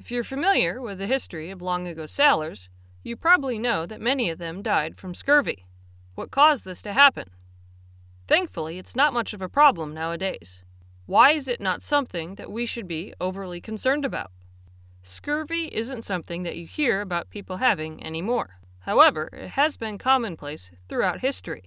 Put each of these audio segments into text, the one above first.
If you're familiar with the history of long ago sailors, you probably know that many of them died from scurvy. What caused this to happen? Thankfully, it's not much of a problem nowadays. Why is it not something that we should be overly concerned about? Scurvy isn't something that you hear about people having anymore. However, it has been commonplace throughout history.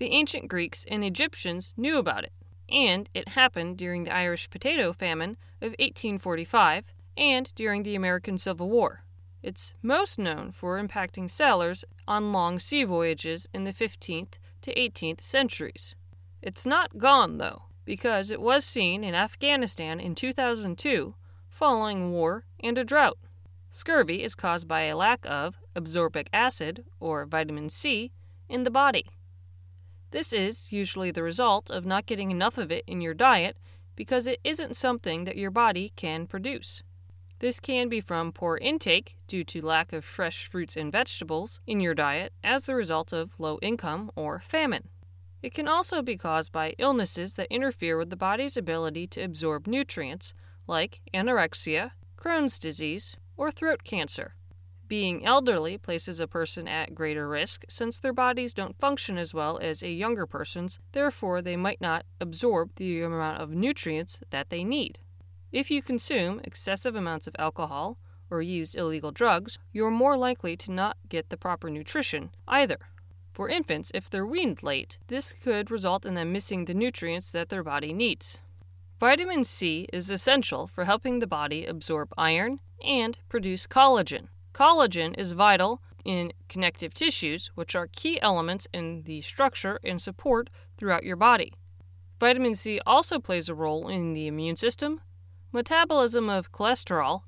The ancient Greeks and Egyptians knew about it, and it happened during the Irish potato famine of 1845 and during the American Civil War. It's most known for impacting sailors on long sea voyages in the 15th to 18th centuries. It's not gone, though, because it was seen in Afghanistan in 2002 following war and a drought. Scurvy is caused by a lack of ascorbic acid, or vitamin C, in the body. This is usually the result of not getting enough of it in your diet because it isn't something that your body can produce. This can be from poor intake due to lack of fresh fruits and vegetables in your diet as the result of low income or famine. It can also be caused by illnesses that interfere with the body's ability to absorb nutrients, like anorexia, Crohn's disease, or throat cancer. Being elderly places a person at greater risk since their bodies don't function as well as a younger person's, therefore, they might not absorb the amount of nutrients that they need. If you consume excessive amounts of alcohol or use illegal drugs, you're more likely to not get the proper nutrition either. For infants, if they're weaned late, this could result in them missing the nutrients that their body needs. Vitamin C is essential for helping the body absorb iron and produce collagen. Collagen is vital in connective tissues, which are key elements in the structure and support throughout your body. Vitamin C also plays a role in the immune system, metabolism of cholesterol,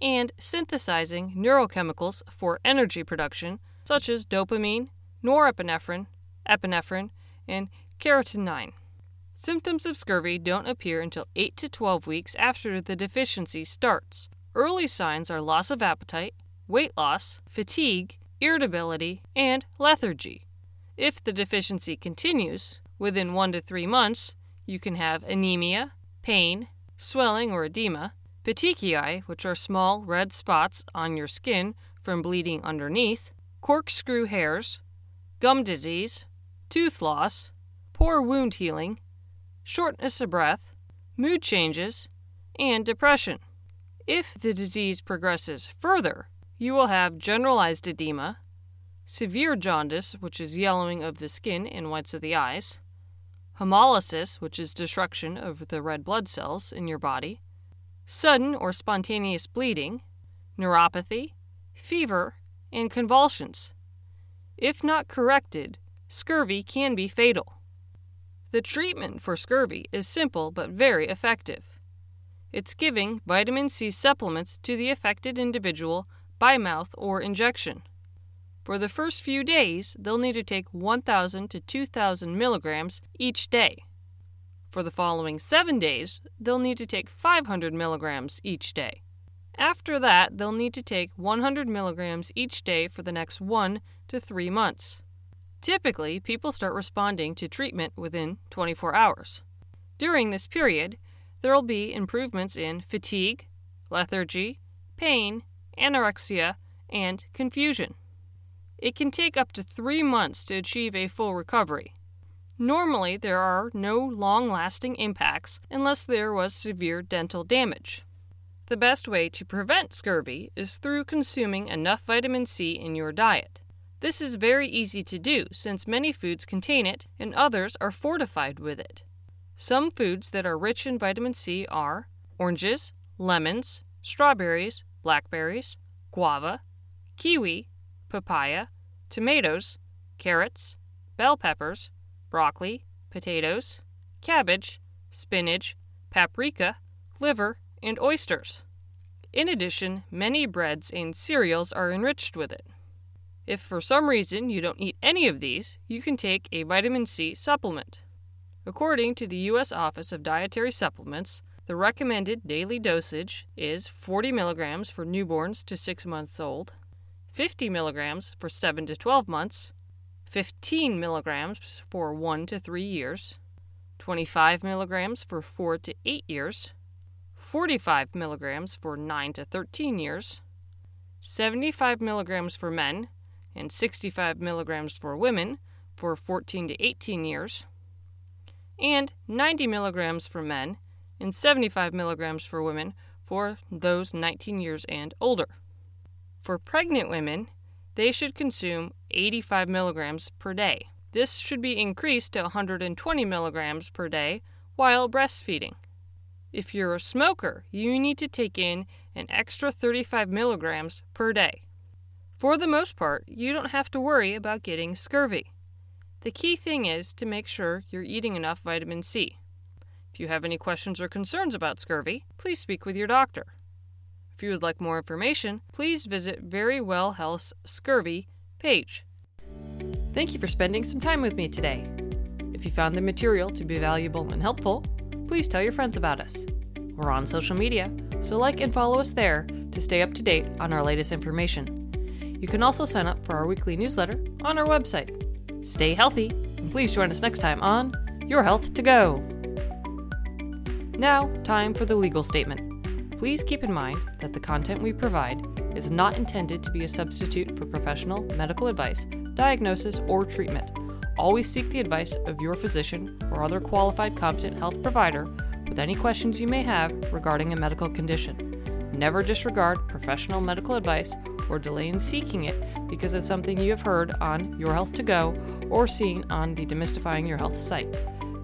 and synthesizing neurochemicals for energy production, such as dopamine, norepinephrine, epinephrine, and carotenoid. Symptoms of scurvy don't appear until 8 to 12 weeks after the deficiency starts. Early signs are loss of appetite, weight loss, fatigue, irritability, and lethargy. If the deficiency continues, within 1 to 3 months, you can have anemia, pain, swelling or edema, petechiae, which are small red spots on your skin from bleeding underneath, corkscrew hairs, gum disease, tooth loss, poor wound healing, shortness of breath, mood changes, and depression. If the disease progresses further, you will have generalized edema, severe jaundice, which is yellowing of the skin and whites of the eyes, hemolysis, which is destruction of the red blood cells in your body, sudden or spontaneous bleeding, neuropathy, fever, and convulsions. If not corrected, scurvy can be fatal. The treatment for scurvy is simple but very effective. It's giving vitamin C supplements to the affected individual by mouth or injection. For the first few days, they'll need to take 1,000 to 2,000 milligrams each day. For the following seven days, they'll need to take 500 milligrams each day. After that, they'll need to take 100 milligrams each day for the next one to three months. Typically, people start responding to treatment within 24 hours. During this period, there will be improvements in fatigue, lethargy, pain, anorexia, and confusion. It can take up to three months to achieve a full recovery. Normally, there are no long lasting impacts unless there was severe dental damage. The best way to prevent scurvy is through consuming enough vitamin C in your diet. This is very easy to do since many foods contain it and others are fortified with it. Some foods that are rich in vitamin C are oranges, lemons, strawberries, blackberries, guava, kiwi, papaya, tomatoes, carrots, bell peppers, broccoli, potatoes, cabbage, spinach, paprika, liver, and oysters. In addition, many breads and cereals are enriched with it. If for some reason you don't eat any of these, you can take a vitamin C supplement. According to the U.S. Office of Dietary Supplements, the recommended daily dosage is 40 milligrams for newborns to 6 months old, 50 milligrams for 7 to 12 months, 15 milligrams for 1 to 3 years, 25 milligrams for 4 to 8 years, 45 milligrams for 9 to 13 years, 75 milligrams for men, and 65 milligrams for women for 14 to 18 years, and 90 milligrams for men and 75 milligrams for women for those 19 years and older. For pregnant women, they should consume 85 milligrams per day. This should be increased to 120 milligrams per day while breastfeeding. If you're a smoker, you need to take in an extra 35 milligrams per day. For the most part, you don't have to worry about getting scurvy. The key thing is to make sure you're eating enough vitamin C. If you have any questions or concerns about scurvy, please speak with your doctor. If you would like more information, please visit Verywell Health's Scurvy page. Thank you for spending some time with me today. If you found the material to be valuable and helpful, please tell your friends about us. We're on social media, so like and follow us there to stay up to date on our latest information. You can also sign up for our weekly newsletter on our website. Stay healthy, and please join us next time on Your Health to Go. Now, time for the legal statement. Please keep in mind that the content we provide is not intended to be a substitute for professional medical advice, diagnosis, or treatment. Always seek the advice of your physician or other qualified competent health provider with any questions you may have regarding a medical condition. Never disregard professional medical advice or delay in seeking it because of something you have heard on Your Health to Go or seen on the Demystifying Your Health site.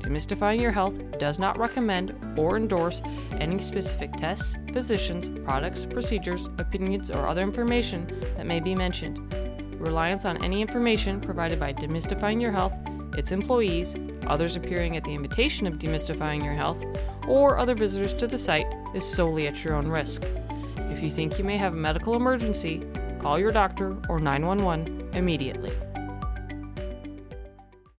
Demystifying Your Health does not recommend or endorse any specific tests, physicians, products, procedures, opinions, or other information that may be mentioned. Reliance on any information provided by Demystifying Your Health, its employees, others appearing at the invitation of Demystifying Your Health, or other visitors to the site is solely at your own risk. If you think you may have a medical emergency, call your doctor or 911 immediately.